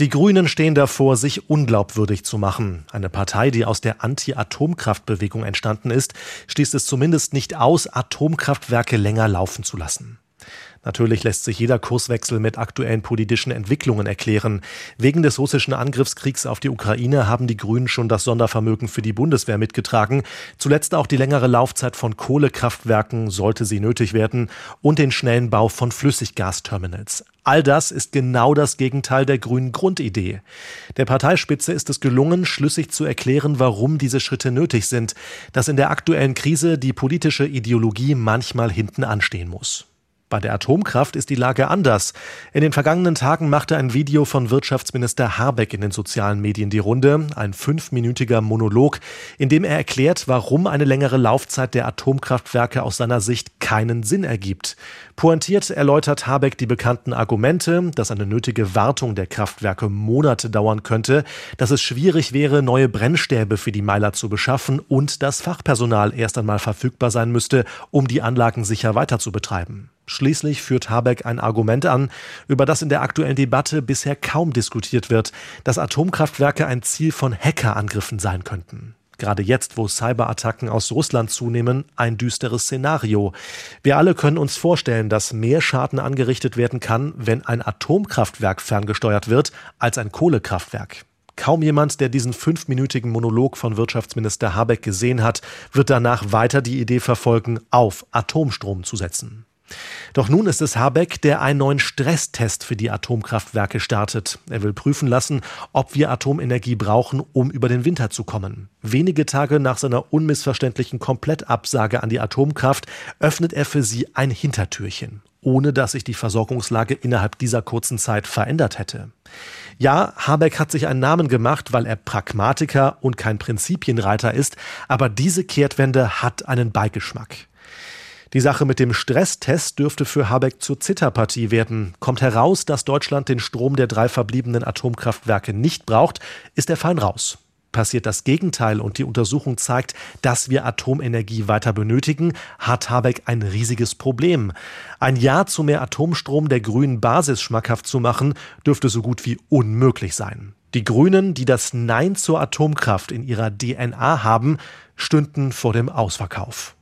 Die Grünen stehen davor, sich unglaubwürdig zu machen. Eine Partei, die aus der Anti-Atomkraftbewegung entstanden ist, schließt es zumindest nicht aus, Atomkraftwerke länger laufen zu lassen. Natürlich lässt sich jeder Kurswechsel mit aktuellen politischen Entwicklungen erklären. Wegen des russischen Angriffskriegs auf die Ukraine haben die Grünen schon das Sondervermögen für die Bundeswehr mitgetragen, zuletzt auch die längere Laufzeit von Kohlekraftwerken, sollte sie nötig werden, und den schnellen Bau von Flüssiggasterminals. All das ist genau das Gegenteil der grünen Grundidee. Der Parteispitze ist es gelungen, schlüssig zu erklären, warum diese Schritte nötig sind, dass in der aktuellen Krise die politische Ideologie manchmal hinten anstehen muss. Bei der Atomkraft ist die Lage anders. In den vergangenen Tagen machte ein Video von Wirtschaftsminister Habeck in den sozialen Medien die Runde, ein fünfminütiger Monolog, in dem er erklärt, warum eine längere Laufzeit der Atomkraftwerke aus seiner Sicht keinen Sinn ergibt. Pointiert erläutert Habeck die bekannten Argumente, dass eine nötige Wartung der Kraftwerke Monate dauern könnte, dass es schwierig wäre, neue Brennstäbe für die Meiler zu beschaffen und dass Fachpersonal erst einmal verfügbar sein müsste, um die Anlagen sicher weiter zu betreiben. Schließlich führt Habeck ein Argument an, über das in der aktuellen Debatte bisher kaum diskutiert wird, dass Atomkraftwerke ein Ziel von Hackerangriffen sein könnten. Gerade jetzt, wo Cyberattacken aus Russland zunehmen, ein düsteres Szenario. Wir alle können uns vorstellen, dass mehr Schaden angerichtet werden kann, wenn ein Atomkraftwerk ferngesteuert wird, als ein Kohlekraftwerk. Kaum jemand, der diesen fünfminütigen Monolog von Wirtschaftsminister Habeck gesehen hat, wird danach weiter die Idee verfolgen, auf Atomstrom zu setzen. Doch nun ist es Habeck, der einen neuen Stresstest für die Atomkraftwerke startet. Er will prüfen lassen, ob wir Atomenergie brauchen, um über den Winter zu kommen. Wenige Tage nach seiner unmissverständlichen Komplettabsage an die Atomkraft öffnet er für sie ein Hintertürchen, ohne dass sich die Versorgungslage innerhalb dieser kurzen Zeit verändert hätte. Ja, Habeck hat sich einen Namen gemacht, weil er Pragmatiker und kein Prinzipienreiter ist, aber diese Kehrtwende hat einen Beigeschmack. Die Sache mit dem Stresstest dürfte für Habeck zur Zitterpartie werden. Kommt heraus, dass Deutschland den Strom der drei verbliebenen Atomkraftwerke nicht braucht, ist der Fein raus. Passiert das Gegenteil und die Untersuchung zeigt, dass wir Atomenergie weiter benötigen, hat Habeck ein riesiges Problem. Ein Ja zu mehr Atomstrom der grünen Basis schmackhaft zu machen, dürfte so gut wie unmöglich sein. Die Grünen, die das Nein zur Atomkraft in ihrer DNA haben, stünden vor dem Ausverkauf.